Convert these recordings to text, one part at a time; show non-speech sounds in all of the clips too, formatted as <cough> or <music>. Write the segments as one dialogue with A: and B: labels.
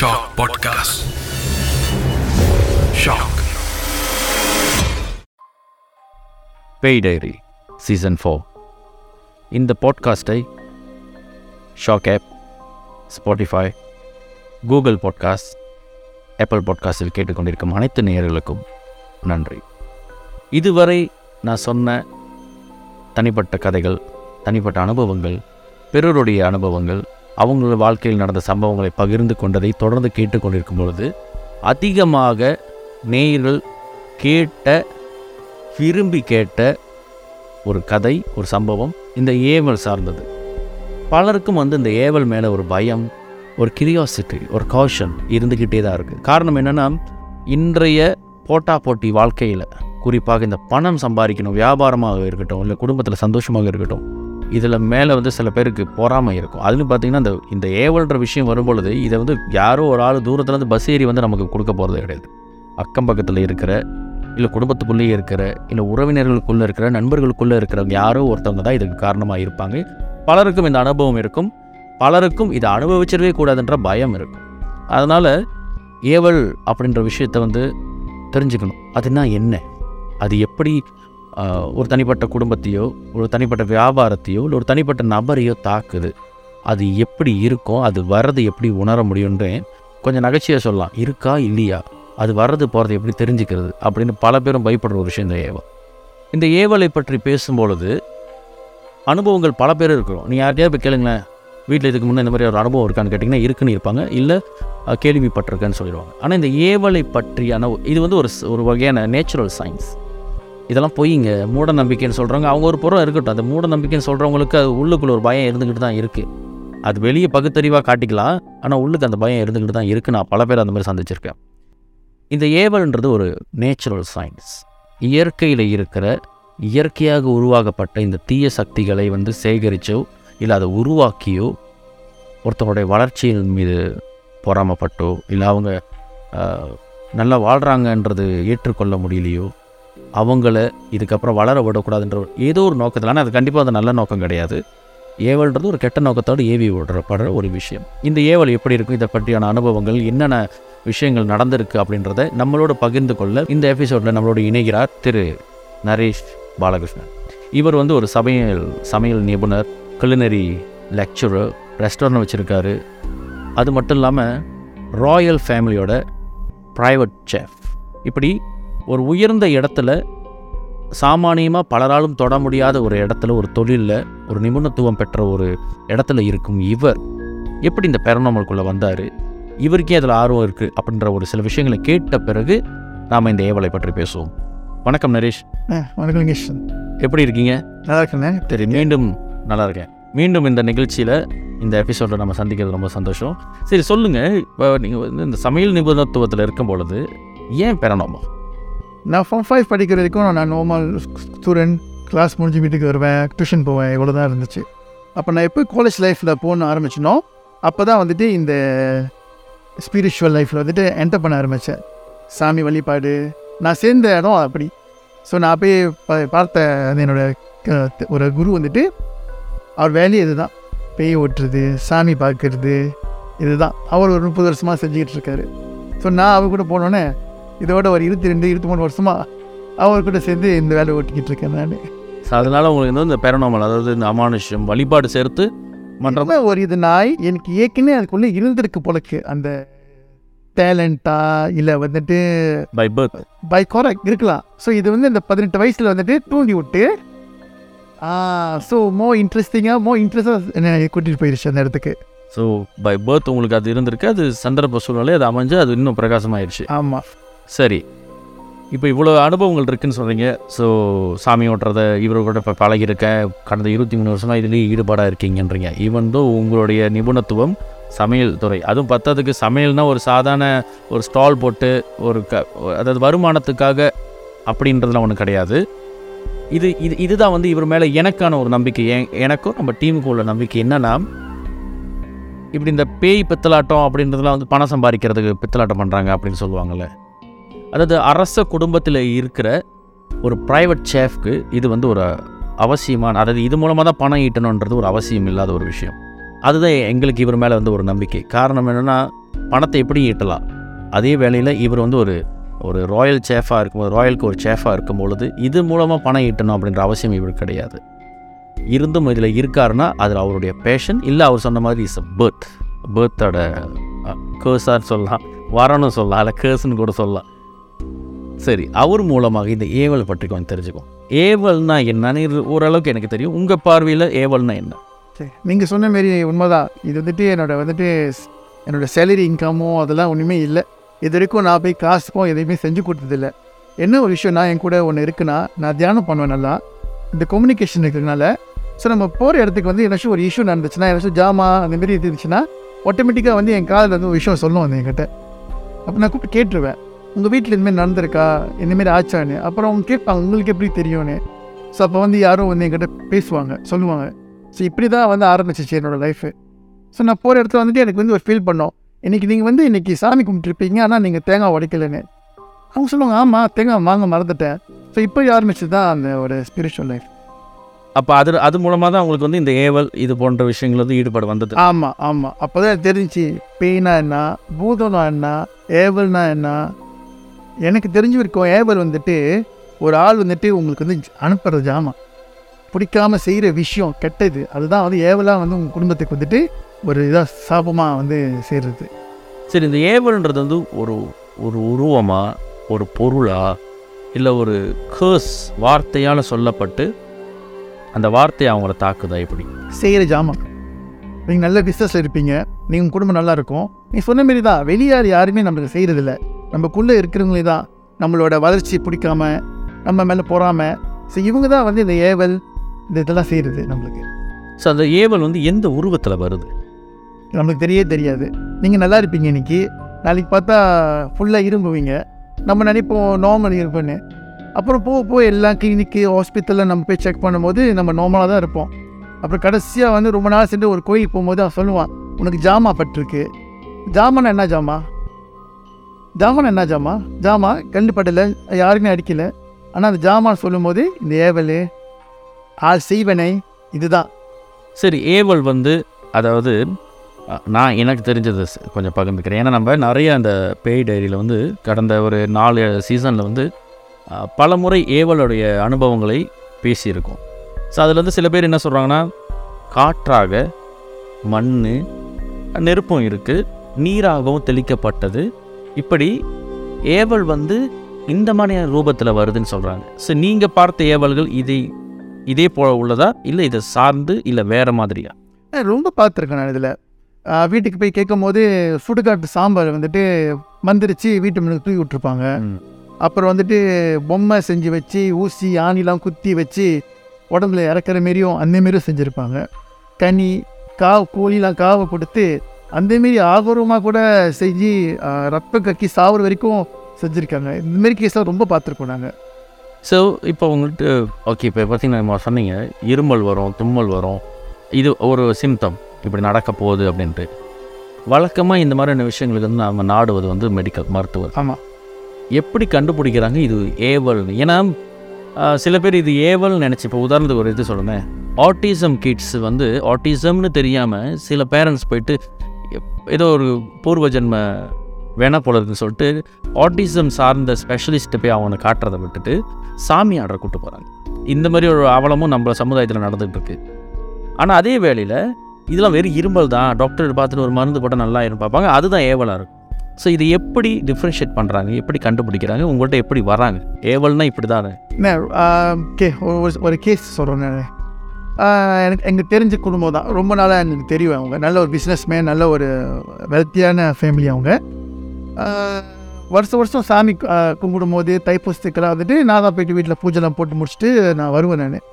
A: Shock podcast shock
B: பேய் diary season four இந்த பாட்காஸ்ட்டை shock app Spotify Google podcast Apple பாட்காஸ்டில் கேட்டுக்கொண்டிருக்கும் அனைத்து நேயர்களுக்கும் நன்றி. இதுவரை நான் சொன்ன தனிப்பட்ட கதைகள் தனிப்பட்ட அனுபவங்கள் பிறருடைய அனுபவங்கள் அவங்களோட வாழ்க்கையில் நடந்த சம்பவங்களை பகிர்ந்து கொண்டதை தொடர்ந்து கேட்டுக்கொண்டிருக்கும் பொழுது அதிகமாக நேயர்கள் கேட்ட விரும்பி கேட்ட ஒரு கதை ஒரு சம்பவம் இந்த ஏவல் சார்ந்தது. பலருக்கும் வந்து இந்த ஏவல் மேலே ஒரு பயம் ஒரு கிரியாசிட்டி ஒரு காஷன் இருந்துக்கிட்டே தான் இருக்குது காரணம் என்னென்னா இன்றைய போட்டா போட்டி வாழ்க்கையில் குறிப்பாக இந்த பணம் சம்பாதிக்கணும் வியாபாரமாக இருக்கட்டும் இல்லை குடும்பத்தில் சந்தோஷமாக இருக்கட்டும் இதில் மேலே வந்து சில பேருக்கு பொறாமை இருக்கும். அதுலேயும் பார்த்தீங்கன்னா இந்த இந்த ஏவல்ன்ற விஷயம் வரும்பொழுது இதை வந்து யாரோ ஒரு ஆள் தூரத்துலேருந்து பஸ் ஏறி வந்து நமக்கு கொடுக்க போகிறது கிடையாது. அக்கம் பக்கத்தில் இருக்கிற இல்லை குடும்பத்துக்குள்ளேயே இருக்கிற இல்லை உறவினர்களுக்குள்ளே இருக்கிற நண்பர்களுக்குள்ளே இருக்கிறவங்க யாரோ ஒருத்தவங்க தான் இதுக்கு காரணமாக இருப்பாங்க. பலருக்கும் இந்த அனுபவம் இருக்கும். பலருக்கும் இதை அனுபவிச்சிடவே கூடாதுன்ற பயம் இருக்கும். அதனால் ஏவல் அப்படின்ற விஷயத்தை வந்து தெரிஞ்சுக்கணும். அதுனா என்ன? அது எப்படி ஒரு தனிப்பட்ட குடும்பத்தையோ ஒரு தனிப்பட்ட வியாபாரத்தையோ இல்லை ஒரு தனிப்பட்ட நபரையோ தாக்குது. அது எப்படி இருக்கும்? அது வர்றது எப்படி உணர முடியும்னு கொஞ்சம் நகைச்சியாக சொல்லலாம். இருக்கா இல்லையா? அது வர்றது போகிறது எப்படி தெரிஞ்சுக்கிறது? அப்படின்னு பல பேரும் பயப்படுற ஒரு விஷயம் இந்த ஏவல். இந்த ஏவலை பற்றி பேசும்பொழுது அனுபவங்கள் பல பேர் இருக்கிறோம். நீ யார்கிட்டயாவது போய் கேளுங்களேன். வீட்டில் இதுக்கு முன்னே இந்த மாதிரி ஒரு அனுபவம் இருக்கான்னு கேட்டிங்கன்னா இருக்குன்னு இருப்பாங்க. இல்லை கேள்விப்பட்டிருக்கேன்னு சொல்லிடுவாங்க. ஆனால் இந்த ஏவலை பற்றியான இது வந்து ஒரு ஒரு வகையான நேச்சுரல் சயின்ஸ் இதெல்லாம் பொய்ங்க மூட நம்பிக்கைன்னு சொல்கிறவங்க அவங்க ஒரு புறம் இருக்கட்டும். அந்த மூட நம்பிக்கைன்னு சொல்கிறவங்களுக்கு அது உள்ளுக்குள்ள ஒரு பயம் இருந்துக்கிட்டு தான் இருக்குது அது வெளியே பகுத்தறிவாக காட்டிக்கலாம். ஆனால் உள்ளுக்கு அந்த பயம் இருந்துக்கிட்டு தான் இருக்குது நான் பல பேர் அந்த மாதிரி சந்திச்சிருக்கேன். இந்த ஏவல்ன்றது ஒரு நேச்சுரல் சயின்ஸ் இயற்கையில் இருக்கிற இயற்கையாக உருவாக்கப்பட்ட இந்த தீய சக்திகளை வந்து சேகரிச்சோ இல்லை அதை உருவாக்கியோ ஒருத்தவங்களுடைய வளர்ச்சியின் மீது பொறாமப்பட்டோ இல்லை அவங்க நல்லா வாழ்கிறாங்கன்றது ஏற்றுக்கொள்ள முடியலையோ அவங்கள இதுக்கப்புறம் வளர விடக்கூடாதுன்ற ஒரு- ஏதோ ஒரு நோக்கத்தில். ஆனால் அது கண்டிப்பாக அது நல்ல நோக்கம் கிடையாது. ஏவல்ன்றது ஒரு கெட்ட நோக்கத்தோடு ஏவி விடுறப்படுற ஒரு விஷயம். இந்த ஏவல் எப்படி இருக்கும்? இதை பற்றியான அனுபவங்கள் என்னென்ன விஷயங்கள் நடந்திருக்கு அப்படின்றத நம்மளோட பகிர்ந்து கொள்ள இந்த எபிசோடில் நம்மளோட இணைகிறார் திரு நரேஷ் பாலகிருஷ்ணன். இவர் வந்து ஒரு சமையல் சமையல் நிபுணர் culinary லெக்சரர் ரெஸ்டாரண்ட் வச்சுருக்காரு. அது மட்டும் இல்லாமல் ராயல் ஃபேமிலியோட ப்ரைவேட் செஃப் இப்படி ஒரு உயர்ந்த இடத்துல சாமானியமாக பலராலும் தொட முடியாத ஒரு இடத்துல ஒரு தொழிலில் ஒரு நிபுணத்துவம் பெற்ற ஒரு இடத்துல இருக்கும் இவர். எப்படி இந்த பேரனாமலுக்குள்ளே வந்தார்? இவருக்கே அதில் ஆர்வம் இருக்குது அப்படின்ற ஒரு சில விஷயங்களை கேட்ட பிறகு நாம் இந்த ஏவலை பற்றி பேசுவோம். வணக்கம் நரேஷ்.
C: வணக்கம் லிங்கேஷ்.
B: எப்படி இருக்கீங்க?
C: நல்லா இருக்கேண்ணே
B: சரி மீண்டும் நல்லா இருக்கேன். மீண்டும் இந்த நிகழ்ச்சியில் இந்த எபிசோடில் நம்ம சந்திக்கிறது ரொம்ப சந்தோஷம். சரி சொல்லுங்கள் இப்போ நீங்கள் வந்து இந்த சமையல் நிபுணத்துவத்தில் இருக்கும் பொழுது ஏன் பெறணுமோ
C: நான் ஃபார்ம் ஃபைவ் படிக்கிற வரைக்கும் நான் நார்மல் ஸ்டூடெண்ட் கிளாஸ் முடிஞ்சு வீட்டுக்கு வருவேன் டியூஷன் போவேன் இவ்வளோ தான் இருந்துச்சு. அப்போ நான் எப்போ காலேஜ் லைஃப்பில் போகணும் ஆரம்பிச்சினோ அப்போ தான் வந்துட்டு இந்த ஸ்பிரிச்சுவல் லைஃப்பில் வந்துட்டு என்டர் பண்ண ஆரம்பித்தேன் சாமி வழிபாடு நான் சேர்ந்த இடம் அப்படி. ஸோ நான் போய் ப பார்த்த அது என்னோட க- ஒரு குரு வந்துட்டு அவர் வேலையை இதுதான். பேய் ஓட்டுறது சாமி பார்க்குறது இதுதான். அவர் ஒரு முப்பது வருஷமாக செஞ்சுக்கிட்டு இருக்காரு. ஸோ நான் அவர் கூட போனோன்னே இதோட ஒரு இருபத்தி ரெண்டு இருபத்தி மூணு வருஷமா அவர் கூட சேர்ந்து இந்த வேலையை ஓட்டிக்கிட்டு இருக்கேன் நான்.
B: ஸோ அதனால் உங்களுக்கு வந்து இந்த பெறணாமல் அதாவது இந்த அமானுஷ்யம் வழிபாடு சேர்த்து மன்றம்
C: ரொம்ப ஒரு இது நாய் எனக்கு ஏற்கனவே அதுக்குள்ளே இருந்திருக்கு போலக்கு. அந்த டேலண்டா இல்லை வந்துட்டு
B: பை பர்த்
C: பை கரெக்ட் இருக்கலாம். ஸோ இது வந்து இந்த பதினெட்டு வயசில் வந்துட்டு தூண்டி விட்டு ஸோ மோ இன்ட்ரெஸ்டிங்காக மோ இன்ட்ரெஸ்டாக என்ன கூட்டிகிட்டு போயிடுச்சு அந்த இடத்துக்கு.
B: ஸோ பை பர்த் உங்களுக்கு அது இருந்திருக்கு. அது சந்தர்ப்ப சூழ்நிலை அது அமைஞ்சு அது இன்னும் பிரகாசமாயிருச்சு.
C: ஆமாம்
B: சரி. இப்போ இவ்வளோ அனுபவங்கள் இருக்குன்னு சொல்கிறீங்க ஸோ சாமி ஓட்டுறத இவரு கூட இப்போ பழகியிருக்கேன் கடந்த இருபத்தி மூணு வருஷமாக இதுலேயே ஈடுபாடாக இருக்கீங்கன்றீங்க. ஈவன் தோ உங்களுடைய நிபுணத்துவம் சமையல் துறை அதுவும் பத்ததுக்கு சமையல்னால் ஒரு சாதாரண ஒரு ஸ்டால் போட்டு ஒரு க அதாவது வருமானத்துக்காக அப்படின்றதுலாம் ஒன்றும் கிடையாது. இது இது இதுதான் வந்து இவர் மேலே எனக்கான ஒரு நம்பிக்கை. எனக்கும் நம்ம டீமுக்கு உள்ள நம்பிக்கை என்னன்னா இப்படி இந்த பேய் பித்தலாட்டம் அப்படின்றதுலாம் வந்து பணம் சம்பாதிக்கிறதுக்கு பித்தலாட்டம் பண்ணுறாங்க அப்படின்னு சொல்லுவாங்கள்ல அதாவது அரச குடும்பத்தில் இருக்கிற ஒரு ப்ரைவேட் சேஃப்க்கு இது வந்து ஒரு அவசியமான அதாவது இது மூலமாக தான் பணம் ஈட்டணுன்றது ஒரு அவசியம் இல்லாத ஒரு விஷயம். அதுதான் எங்களுக்கு இவர் மேலே வந்து ஒரு நம்பிக்கை. காரணம் என்னென்னா பணத்தை எப்படி ஈட்டலாம்? அதே வேளையில் இவர் வந்து ஒரு ஒரு ராயல் சேஃபாக இருக்கும் ராயலுக்கு ஒரு சேஃபாக இருக்கும் பொழுது இது மூலமாக பணம் ஈட்டணும் அப்படின்ற அவசியம் இவர் கிடையாது. இருந்தும் இதில் இருக்காருன்னா அதில் அவருடைய பேஷன் இல்லை அவர் சொன்ன மாதிரி இஸ் அ பேர்த் பேர்த்தோட கேர்ஸான்னு சொல்லலாம் வரணும் சொல்லலாம் அதில் கேர்ஸ்ன்னு கூட சொல்லலாம். சரி அவர் மூலமாக இந்த ஏவல் பற்றி கொஞ்சம் தெரிஞ்சுக்கோம் ஏவல்னா என்னன்னு ஓரளவுக்கு எனக்கு தெரியும். உங்கள் பார்வையில் ஏவல்னா என்ன?
C: சரி நீங்கள் சொன்ன மாரி உண்மைதான். இது வந்துட்டு என்னோட வந்துட்டு என்னோடய என்னோட சேலரி இன்கமோ அதெல்லாம் ஒன்றுமே இல்லை. இது வரைக்கும் நான் போய் காசுக்கும் எதையுமே செஞ்சு கொடுத்ததில்ல. என்ன ஒரு விஷயம் நான் என் கூட ஒன்று இருக்குன்னா நான் தியானம் பண்ணுவேன் நல்லா. இந்த கம்யூனிகேஷன் இருக்கிறதுனால. ஸோ நம்ம போகிற இடத்துக்கு வந்து ஏதாச்சும் ஒரு இஷ்யூ நடந்துச்சுன்னா ஏதாச்சும் ஜாமா அந்தமாரி இருந்துச்சுன்னா ஆட்டோமேட்டிக்காக வந்து என் காதில் வந்து ஒரு விஷயம் சொல்லும் வந்து என்கிட்ட. அப்போ நான் கூப்பிட்டு கேட்டுருவேன். உங்கள் வீட்டில் இந்தமாரி நடந்திருக்கா? இந்தமாரி ஆச்சான்னு. அப்புறம் அவங்க கேட்பாங்க உங்களுக்கு எப்படி தெரியும்னு? ஸோ அப்போ வந்து யாரும் வந்து என்கிட்ட பேசுவாங்க சொல்லுவாங்க. ஸோ இப்படி தான் வந்து ஆரம்பிச்சிச்சு என்னோடய லைஃபு ஸோ நான் போகிற இடத்துல வந்துட்டு எனக்கு வந்து ஒரு ஃபீல் பண்ணோம். இன்றைக்கி நீங்கள் வந்து இன்றைக்கி சாமி கும்பிட்டுருப்பீங்க ஆனால் நீங்கள் தேங்காய் உடைக்கலைன்னு. அவங்க சொல்லுவாங்க ஆமாம் தேங்காய் வாங்க மறந்துட்டேன். ஸோ இப்போ ஆரம்பிச்சது தான் அந்த ஒரு ஸ்பிரிச்சுவல் லைஃப்
B: அப்போ அது அது மூலமாக தான் உங்களுக்கு வந்து இந்த ஏவல் இது போன்ற விஷயங்கள் வந்து ஈடுபாடு வந்தது.
C: ஆமாம் ஆமாம் அப்போ தான் தெரிஞ்சுச்சு பேய்னா என்ன பூதம்னா என்ன ஏவல்னா என்ன எனக்கு தெரிஞ்சு இருக்கும் ஏவல் வந்துட்டு ஒரு ஆள் வந்துட்டு உங்களுக்கு வந்து அனுப்புறது ஜாமான் பிடிக்காம செய்கிற விஷயம் கெட்டது அதுதான் வந்து ஏவலாக வந்து உங்கள் குடும்பத்துக்கு வந்துட்டு ஒரு இதாக சாபமாக வந்து செய்கிறது
B: சரி இந்த ஏவல்ன்றது வந்து ஒரு ஒரு உருவமா ஒரு பொருளா இல்லை ஒரு கேர்ஸ் வார்த்தையால் சொல்லப்பட்டு அந்த வார்த்தை அவங்கள தாக்குதா எப்படி?
C: செய்கிற ஜாமான் நீங்கள் நல்ல பிஸ்னஸில் இருப்பீங்க நீங்கள் உங்கள் குடும்பம் நல்லா இருக்கும். நீ சொன்ன மாரி தான் வெளியார் யாருமே நம்மளுக்கு செய்கிறதில்ல நமக்குள்ளே இருக்கிறவங்களே தான் நம்மளோட வளர்ச்சி பிடிக்காம நம்ம மேலே பொறாம. ஸோ இவங்க தான் வந்து இந்த ஏவல் இந்த இதெல்லாம் செய்கிறது நம்மளுக்கு.
B: ஸோ அந்த ஏவல் வந்து எந்த உருவத்தில் வருது?
C: நம்மளுக்கு தெரியவே தெரியாது. நீங்கள் நல்லா இருப்பீங்க இன்னைக்கு. நாளைக்கு பார்த்தா ஃபுல்லாக இரும்புவீங்க நம்ம நினைப்போம் நார்மல் இருப்பேன்னு. அப்புறம் போக போக எல்லாம் கிளினிக்கு ஹாஸ்பிட்டலில் நம்ம போய் செக் பண்ணும்போது நம்ம நார்மலாக தான் இருப்போம். அப்புறம் கடைசியாக வந்து ரொம்ப நாள் சென்று ஒரு கோயிலுக்கு போகும்போது அவன் சொல்லுவான் உனக்கு ஜாமா பட்டிருக்கு. ஜாமான் என்ன ஜாமா? ஜாமான் என்ன ஜாமா? ஜாமா கண்டு யாருமே அடிக்கலை. ஆனால் அந்த ஜாமான் சொல்லும்போது இந்த ஏவல் ஆள் செய்வனை இதுதான்.
B: சரி ஏவல் வந்து அதாவது நான் எனக்கு தெரிஞ்சது கொஞ்சம் பகிர்ந்துக்கிறேன். ஏன்னா நம்ம நிறைய அந்த பேய் டைரியில் வந்து கடந்த ஒரு நாலு சீசனில் வந்து பல முறை ஏவலுடைய அனுபவங்களை பேசியிருக்கோம். ஸோ அதில் வந்து சில பேர் என்ன சொல்கிறாங்கன்னா காற்றாக மண் நெருப்பும் இருக்குது நீராகவும் தெளிக்கப்பட்டது இப்படி ஏவல் வந்து இந்த மாதிரியான ரூபத்தில் வருதுன்னு சொல்கிறாங்க ஸோ நீங்கள் பார்த்த ஏவல்கள் இதை இதே போல் உள்ளதா? இல்லை இதை சார்ந்து இல்லை வேறு மாதிரியா?
C: ரொம்ப பார்த்துருக்கேன் நான் இதில். வீட்டுக்கு போய் கேட்கும் போது சுடுகாட்டு சாம்பார் வந்துட்டு மந்திரிச்சு வீட்டு முன்னுக்கு தூக்கி விட்ருப்பாங்க அப்புறம் வந்துட்டு பொம்மை செஞ்சு வச்சு ஊசி ஆணிலாம் குத்தி வச்சு உடம்புல இறக்குற மாரியும் அந்த மாரியும் செஞ்சுருப்பாங்க. கனி காவு கோழிலாம் காவை கொடுத்து அந்தமாரி ஆகூரமாக கூட செஞ்சு ஆ, ரத்தம் கக்கி சாவுற வரைக்கும் செஞ்சுருக்காங்க. இந்தமாரி கேஸ்லாம் ரொம்ப பார்த்துருக்கோம் நாங்கள்
B: ஸோ இப்போ உங்கள்கிட்ட ஓகே இப்போ பார்த்தீங்கன்னா சொன்னீங்க. இருமல் வரும் தும்மல் வரும். இது ஒரு சிம்டம் இப்படி நடக்க போகுது அப்படின்ட்டு. வழக்கமாக இந்த மாதிரியான விஷயங்களுக்கு வந்து நம்ம நாடுவது வந்து மெடிக்கல் மருத்துவர்.
C: ஆமாம்
B: எப்படி கண்டுபிடிக்கிறாங்க? இது ஏவல். ஏன்னா சில பேர் இது ஏவல்னு நினச்சி இப்போ உதாரணத்துக்கு ஒரு இது சொல்லுங்கள் ஆட்டிசம் கிட்ஸ் வந்து ஆட்டிசம்னு தெரியாமல் சில பேரண்ட்ஸ் போயிட்டு ஏதோ ஒரு பூர்வ ஜென்ம வேணா போல இருக்குன்னு சொல்லிட்டு ஆட்டிசம் சார்ந்த ஸ்பெஷலிஸ்ட்டை போய் அவனை காட்டுறதை விட்டுட்டு சாமி ஆடுற கூட்டு போகிறாங்க இந்த மாதிரி ஒரு அவலமும் நம்ம சமுதாயத்தில் நடந்துகிட்டு இருக்கு. ஆனால் அதே வேளையில் இதெல்லாம் வெறும் இரும்பல் தான். டாக்டர் பார்த்துட்டு ஒரு மருந்து போட்டால் நல்லா இருந்து பார்ப்பாங்க. அதுதான் ஏவலாக இருக்கும். ஸோ இது எப்படி டிஃப்ரென்ஷியேட் பண்ணுறாங்க எப்படி கண்டுபிடிக்கிறாங்க? உங்கள்கிட்ட எப்படி வராங்க? ஏவல்னால் இப்படி தான்
C: ஒரு ஒரு கேஸ் சொல்கிறேன் எனக்கு எங்களுக்கு தெரிஞ்ச குடும்பம் தான். ரொம்ப நாளாக எனக்கு தெரியும் அவங்க. நல்ல ஒரு பிஸ்னஸ் மேன் நல்ல ஒரு வெல்த்தியான ஃபேமிலி அவங்க. வருஷம் வருஷம் சாமி கும்பிடும்போது தைப்பூசத்துக்கெல்லாம் வந்துட்டு நான் தான் போயிட்டு வீட்டில் பூஜைலாம் போட்டு முடிச்சுட்டு நான் வருவேன் நான்.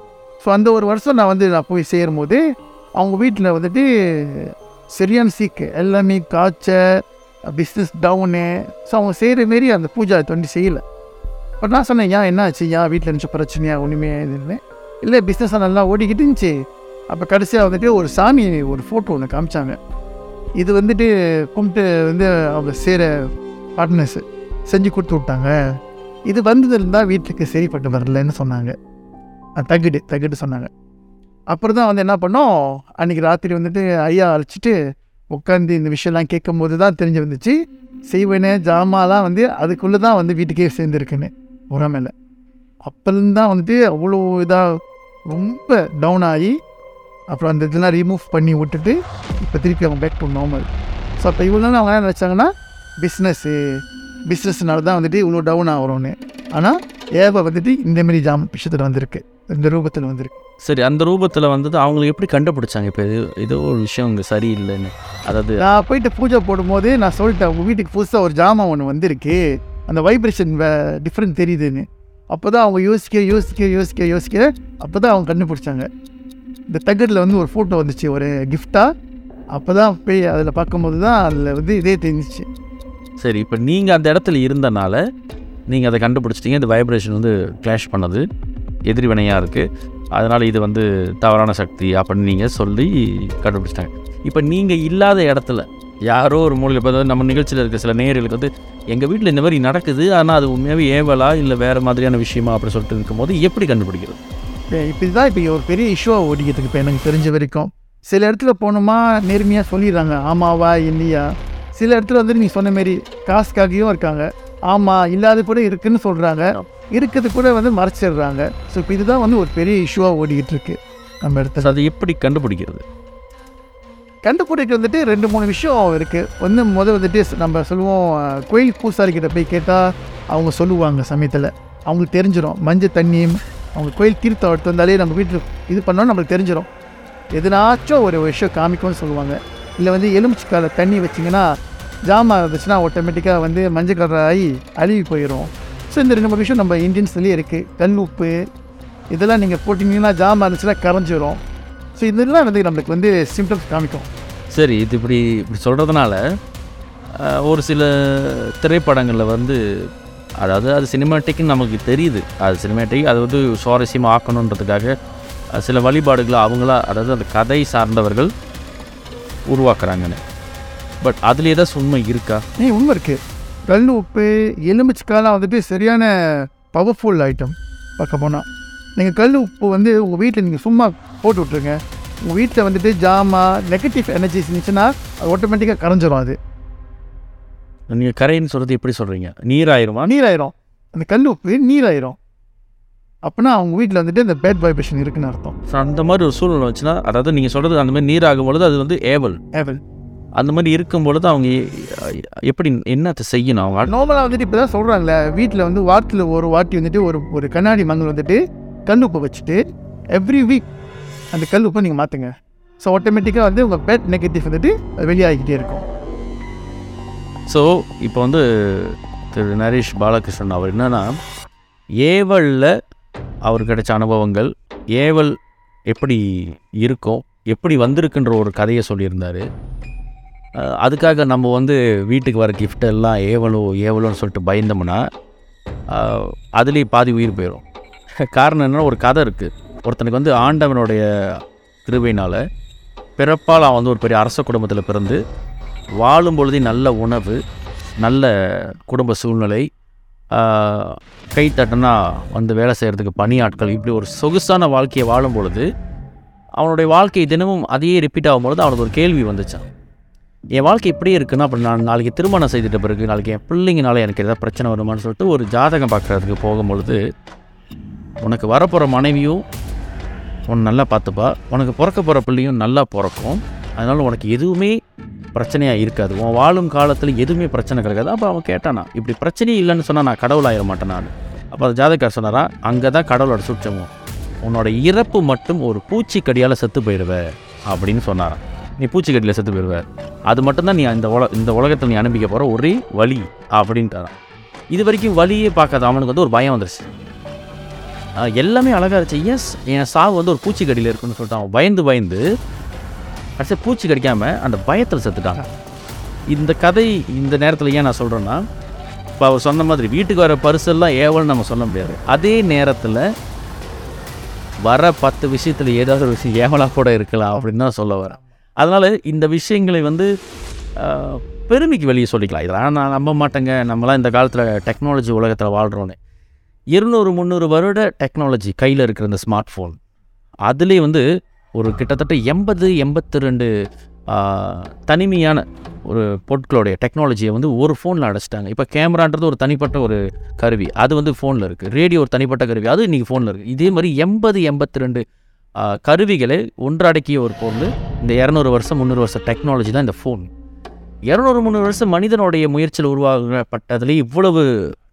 C: ஸோ அந்த ஒரு வருஷம் நான் வந்து நான் போய் சேரும்போது அவங்க வீட்டில் வந்துட்டு சரியான சீக்கு எல்லாமே காய்ச்சல் பிஸ்னஸ் டவுனு ஸோ அவங்க செய்கிற மாரி அந்த பூஜை தொண்டி செய்யலை. பட் நான் சொன்னேன் ஏன் என்ன ஆச்சு ஏன் வீட்டில் இருந்துச்சு பிரச்சனையாக ஒன்றுமே இது இல்லை. இல்லை பிஸ்னஸ் நல்லா ஓடிக்கிட்டு இருந்துச்சு. அப்போ கடைசியாக வந்துட்டு ஒரு சாமி ஒரு ஃபோட்டோ ஒன்று காமிச்சாங்க. இது வந்துட்டு கும்பிட்டு வந்து அவங்க செய்கிற பார்ட்னர்ஸ் செஞ்சு கொடுத்து விட்டாங்க. இது வந்தது இருந்தால் வீட்டுக்கு சரிப்பட்டு வரலன்னு சொன்னாங்க. தகுடு தகுடு சொன்னாங்க. அப்புறம் தான் வந்து என்ன பண்ணோம்? அன்றைக்கி ராத்திரி வந்துட்டு ஐயா அழைச்சிட்டு உட்காந்து இந்த விஷயம்லாம் கேட்கும்போது தான் தெரிஞ்சு வந்துச்சு. செய்வனே ஜாமாலாம் வந்து அதுக்குள்ளே தான் வந்து வீட்டுக்கே சேர்ந்துருக்குன்னு உரமேல அப்போலேருந்து தான் வந்துட்டு அவ்வளோ இதாக ரொம்ப டவுன் ஆகி அப்புறம் அந்த இதெல்லாம் ரிமூவ் பண்ணி விட்டுட்டு இப்போ திருப்பி அவங்க பேக் டு நார்மல் ஸோ அப்போ இவ்வளோ நாள் அவங்க என்ன நினச்சாங்கன்னா பிஸ்னஸ்ஸு பிஸ்னஸ்னால தான் வந்துட்டு இவ்வளோ டவுன் ஆகிறோன்னு ஆனால் ஏவ வந்துட்டு இந்தமாரி ஜாம் விஷயத்தில் வந்திருக்கு. இந்த ரூபத்தில் வந்திருக்கு.
B: சரி அந்த ரூபத்தில் வந்தது அவங்களுக்கு எப்படி கண்டுபிடிச்சாங்க? இப்போ இது ஏதோ ஒரு விஷயம் இங்கே சரியில்லைன்னு. அதாவது
C: நான் போயிட்டு பூஜை போடும்போது நான் சொல்லிட்டேன் உங்கள் வீட்டுக்கு புதுசாக ஒரு ஜாமான் ஒன்று வந்திருக்கு. அந்த வைப்ரேஷன் டிஃப்ரெண்ட் தெரியுதுன்னு. அப்போ தான் அவங்க யோசிக்க யோசிக்க யோசிக்க யோசிக்க அப்போ தான் அவங்க கண்டுபிடிச்சாங்க இந்த தகடில் வந்து ஒரு ஃபோட்டோ வந்துச்சு ஒரு கிஃப்டாக அப்போ தான் போய் அதில் பார்க்கும்போது தான் அதில் வந்து இதே தெரிஞ்சிச்சு.
B: சரி இப்போ நீங்கள் அந்த இடத்துல இருந்தனால நீங்கள் அதை கண்டுபிடிச்சிட்டீங்க இந்த வைப்ரேஷன் வந்து கிளாஷ் பண்ணது எதிர்வினையாக இருக்குது அதனால் இது வந்து தவறான சக்தி அப்படின்னு நீங்கள் சொல்லி கண்டுபிடிச்சிட்டாங்க. இப்போ நீங்கள் இல்லாத இடத்துல யாரோ ஒரு மூலையில் இப்போ நம்ம நிகழ்ச்சியில் இருக்க சில நேயர்களுக்கு வந்து எங்கள் வீட்டில் இந்த மாதிரி நடக்குது ஆனால் அது உண்மையாகவே ஏவலா இல்லை வேறு மாதிரியான விஷயமா? அப்படி சொல்லிட்டு இருக்கும்போது எப்படி கண்டுபிடிக்கிறது?
C: இப்போ இதுதான் இப்போ ஒரு பெரிய இஷ்யூவாக ஓடிக்கிட்டு இப்போ எனக்கு தெரிஞ்ச வரைக்கும் சில இடத்துல போனோமா நேர்மையாக சொல்லிடுறாங்க. ஆமாவா இல்லையா? சில இடத்துல வந்துட்டு நீ சொன்ன மாரி காசுக்காகவும் இருக்காங்க. ஆமாம் இல்லாத கூட இருக்குன்னு சொல்கிறாங்க இருக்கிறது கூட வந்து மறைச்சிடுறாங்க. ஸோ இப்போ இதுதான் வந்து ஒரு பெரிய இஷ்யூவாக ஓடிக்கிட்டு இருக்கு. நம்ம இடத்துல.
B: அது எப்படி கண்டுபிடிக்கிறது?
C: கண்டுபிடிக்க வந்துட்டு ரெண்டு மூணு விஷயம் இருக்குது ஒன்று முதல் வந்துட்டு நம்ம சொல்லுவோம் கோயில் கோயில் பூசாரிக்கிட்ட போய் கேட்டால் அவங்க சொல்லுவாங்க சமயத்தில். அவங்களுக்கு தெரிஞ்சிடும் மஞ்சள் தண்ணியும் அவங்க கோயில் தீர்த்தம் எடுத்து வந்தாலே நம்ம வீட்டில் இது பண்ணோம் நம்மளுக்கு தெரிஞ்சிடும் எதுனாச்சும் ஒரு விஷயம் காமிக்கும்னு சொல்லுவாங்க. இல்லை வந்து எலுமிச்சிக்கால தண்ணி வச்சிங்கன்னா ஜாமான் இருந்துச்சுன்னா ஆட்டோமேட்டிக்காக வந்து மஞ்சள் கலர் ஆகி அழுகி போயிடும் ஸோ இந்த ரெண்டு மூணு விஷயம் நம்ம இந்தியன்ஸ்லேயே இருக்குது கல் உப்பு இதெல்லாம் நீங்கள் போட்டிங்கன்னா ஜாமான் இருந்துச்சுன்னா கரைஞ்சிரும். ஸோ இதெல்லாம் வந்து நம்மளுக்கு வந்து சிம்டம்ஸ் காமிக்கும்.
B: சரி இது இப்படி இப்படி சொல்கிறதுனால ஒரு சில திரைப்படங்களில் வந்து அதாவது அது சினிமாட்டிக்னு நமக்கு தெரியுது. அது சினிமாட்டிக் அது வந்து சுவாரஸ்யமாக ஆக்கணுன்றதுக்காக சில வழிபாடுகளை அவங்களா அதாவது அந்த கதை சார்ந்தவர்கள் உருவாக்குறாங்கன்னு. பட் அதில் ஏதாச்சும் உண்மை இருக்கா?
C: ஏ உண்மை இருக்குது கல் உப்பு எலுமிச்சக்காலாம் வந்துட்டு சரியான பவர்ஃபுல் ஐட்டம் பார்க்க போனால் நீங்கள் கல் உப்பு வந்து உங்கள் வீட்டில் நீங்கள் சும்மா போட்டு விட்ருங்க உங்கள் வீட்டில் வந்துட்டு ஜாமா நெகட்டிவ் எனர்ஜிஸ் இருந்துச்சுன்னா அது ஆட்டோமேட்டிக்காக கரைஞ்சிரும் அது.
B: நீங்கள் கரைன்னு சொல்கிறது எப்படி சொல்கிறீங்க நீராயிருமா?
C: நீராயிரும். அந்த கல் உப்பு நீராயிரும். அப்போனா அவங்க வீட்டில் வந்துட்டு இந்த பேட் வைப்ரேஷன் இருக்குன்னு அர்த்தம்.
B: ஸோ அந்த மாதிரி ஒரு சூழ்நிலை வச்சுன்னா அதாவது நீங்கள் சொல்கிறது அந்த மாதிரி நீராகும் பொழுது அது வந்து ஏவல்.
C: ஏவல்.
B: அந்த மாதிரி இருக்கும் பொழுது அவங்க எப்படி என்னத்தை செய்யணும் அவங்க?
C: நார்மலாக வந்துட்டு இப்போ தான் சொல்கிறாங்களே வீட்டில் வந்து வாரத்தில் ஒரு வாட்டி வந்துட்டு ஒரு ஒரு கண்ணாடி மங்கள் வந்துட்டு கல் உப்பை வச்சுட்டு எவ்ரி வீக் அந்த கல் உப்பை நீங்கள் மாற்றுங்க ஸோ ஆட்டோமேட்டிக்காக வந்து உங்கள் பேட் நெகட்டிவ் வந்துட்டு வெளியாகிக்கிட்டே இருக்கும்.
B: ஸோ இப்போ வந்து திரு நரேஷ் பாலகிருஷ்ணன் அவர் என்னன்னா ஏவலில் அவர் கிடைச்ச அனுபவங்கள் ஏவல் எப்படி இருக்கும் எப்படி வந்திருக்குன்ற ஒரு கதையை சொல்லியிருந்தார். அதுக்காக நம்ம வந்து வீட்டுக்கு வர gift எல்லாம் ஏவலோ ஏவலோன்னு சொல்லிட்டு பயந்தோம்னா அதுலேயே பாதி உயிர் போயிடும் <laughs> காரணம் என்னன்னா ஒரு கதை இருக்குது ஒருத்தனுக்கு வந்து ஆண்டவனுடைய கிருபையினால் பிறப்பால் அவன் வந்து ஒரு பெரிய அரச குடும்பத்தில் பிறந்து வாழும் பொழுதே நல்ல உணவு நல்ல குடும்ப சூழ்நிலை கை தட்டினா வந்து வேலை செய்கிறதுக்கு பணியாட்கள் இப்படி ஒரு சொகுசான வாழ்க்கையை வாழும் பொழுது அவனுடைய வாழ்க்கை தினமும் அதையே ரிப்பீட் ஆகும்பொழுது அவனுக்கு ஒரு கேள்வி வந்துச்சான் என் வாழ்க்கை இப்படியே இருக்குன்னா அப்படி நான் நாளைக்கு திருமணம் செய்துட்ட பிறகு நாளைக்கு என் பிள்ளைங்கனால எனக்கு எதாவது பிரச்சனை வருமான்னு சொல்லிட்டு ஒரு ஜாதகம் பார்க்குறதுக்கு போகும்பொழுது உனக்கு வரப்போகிற மனைவியும் உன்னை நல்லா பார்த்துப்பா. உனக்கு பிறக்க போகிற பிள்ளையும் நல்லா பிறக்கும். அதனால் உனக்கு எதுவுமே பிரச்சனையாக இருக்காது. உன் வாழும் காலத்தில் எதுவுமே பிரச்சனை கிடைக்காது. அப்போ அவன் கேட்டானா இப்படி பிரச்சனையே இல்லைன்னு சொன்னால் நான் கடவுள் ஆயிட மாட்டேன் நான். அப்போ அந்த ஜாதகர் சொன்னாரா அங்கே தான் கடவுளோட சுற்றமும் உன்னோட இறப்பு மட்டும் ஒரு பூச்சிக்கடியால் செத்து போயிடுவ. அப்படின்னு சொன்னாராம். நீ பூச்சிக்கடியில் செத்து போயிடுவ. அது மட்டும்தான் நீ இந்த உல இந்த உலகத்தில் நீ அனுப்பிக்க போகிற ஒரே வழி அப்படின்ட்டாரான் இது வரைக்கும் வழியே பார்க்காத அவனுக்கு வந்து ஒரு பயம் வந்துருச்சு. எல்லாமே அழகாக இருந்துச்சு. எஸ் என் சாவு வந்து ஒரு பூச்சிக்கடியில் இருக்குன்னு சொல்லிட்டு அவன் பயந்து பயந்து கடைசி பூச்சி கடிக்காமல் அந்த பயத்தில் செத்துட்டாங்க. இந்த கதை இந்த நேரத்தில் ஏன் நான் சொல்கிறேன்னா இப்போ அவர் சொன்ன மாதிரி வீட்டுக்கு வர பரிசெல்லாம் ஏவல்னு நம்ம சொல்ல முடியாது. அதே நேரத்தில் வர பத்து விஷயத்தில் ஏதாவது ஒரு விஷயம் ஏவலாக கூட இருக்கலாம் அப்படின்னு தான் சொல்ல வரேன். அதனால் இந்த விஷயங்களை வந்து பெருமைக்கு வெளியே சொல்லிக்கலாம். இதெல்லாம் நான் நம்ப மாட்டேங்க. நம்மளாம் இந்த காலத்தில் டெக்னாலஜி உலகத்தில் வாழ்கிறோன்னு இருநூறு முந்நூறு வருட டெக்னாலஜி கையில் இருக்கிற இந்த ஸ்மார்ட் ஃபோன் அதுலேயே வந்து ஒரு கிட்டத்தட்ட எண்பது எண்பத்தி ரெண்டு தனிமையான ஒரு பொருட்களுடைய டெக்னாலஜியை வந்து ஒரு ஃபோனில் அடைச்சிட்டாங்க. இப்போ கேமரான்றது ஒரு தனிப்பட்ட ஒரு கருவி. அது வந்து ஃபோனில் இருக்குது ரேடியோ ஒரு தனிப்பட்ட கருவி. அது இன்றைக்கி ஃபோனில் இருக்குது இதே மாதிரி எண்பது எண்பத்தி ரெண்டு கருவிகளை ஒன்றடக்கிய ஒரு பொருள் இந்த இரநூறு வருஷம் முந்நூறு வருஷம் டெக்னாலஜி தான் இந்த ஃபோன் இரநூறு முந்நூறு வருஷம் மனிதனுடைய முயற்சியில் உருவாக்கப்பட்டதுலேயே இவ்வளவு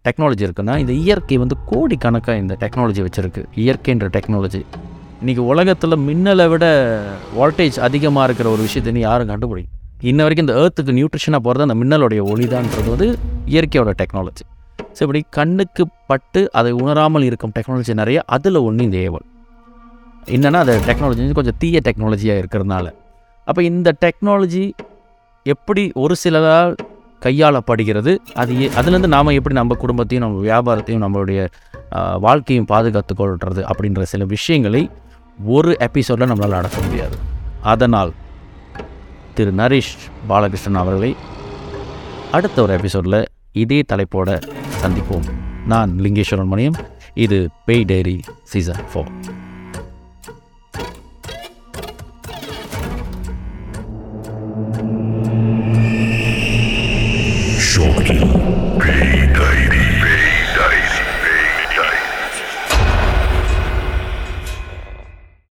B: டெக்னாலஜி இருக்குன்னா இந்த இயற்கை வந்து கோடிக்கணக்காக இந்த டெக்னாலஜி வச்சுருக்கு. இயற்கைன்ற டெக்னாலஜி இன்றைக்கி உலகத்தில் மின்னலை விட வோல்டேஜ் அதிகமாக இருக்கிற ஒரு விஷயத்தை நீ யாரும் கண்டுபிடிக்கும் இன்ன வரைக்கும் இந்த ஏர்த்துக்கு நியூட்ரிஷனாக போகிறது அந்த மின்னலுடைய ஒளிதான்றது வந்து இயற்கையோட டெக்னாலஜி ஸோ இப்படி கண்ணுக்கு பட்டு அதை உணராமல் இருக்கும் டெக்னாலஜி நிறைய அதில் ஒன்று இந்த ஏவல் என்னென்னா அந்த டெக்னாலஜி கொஞ்சம் தீய டெக்னாலஜியாக இருக்கிறதுனால. அப்போ இந்த டெக்னாலஜி எப்படி ஒரு சிலரால் கையாளப்படுகிறது. அது எ- அதுலேருந்து நாம் எப்படி நம்ம குடும்பத்தையும் நம்ம வியாபாரத்தையும் நம்மளுடைய வாழ்க்கையும் பாதுகாத்து கொள்வது அப்படின்ற சில விஷயங்களை ஒரு எபிசோடில் நம்மளால் நடத்த முடியாது. அதனால் திரு நரேஷ் பாலகிருஷ்ணன் அவர்களை அடுத்த ஒரு எபிசோடில் இதே தலைப்போட சந்திப்போம். நான் லிங்கேஸ்வரன் மணியம். இது பேய் டைரி சீசன் ஃபோர்.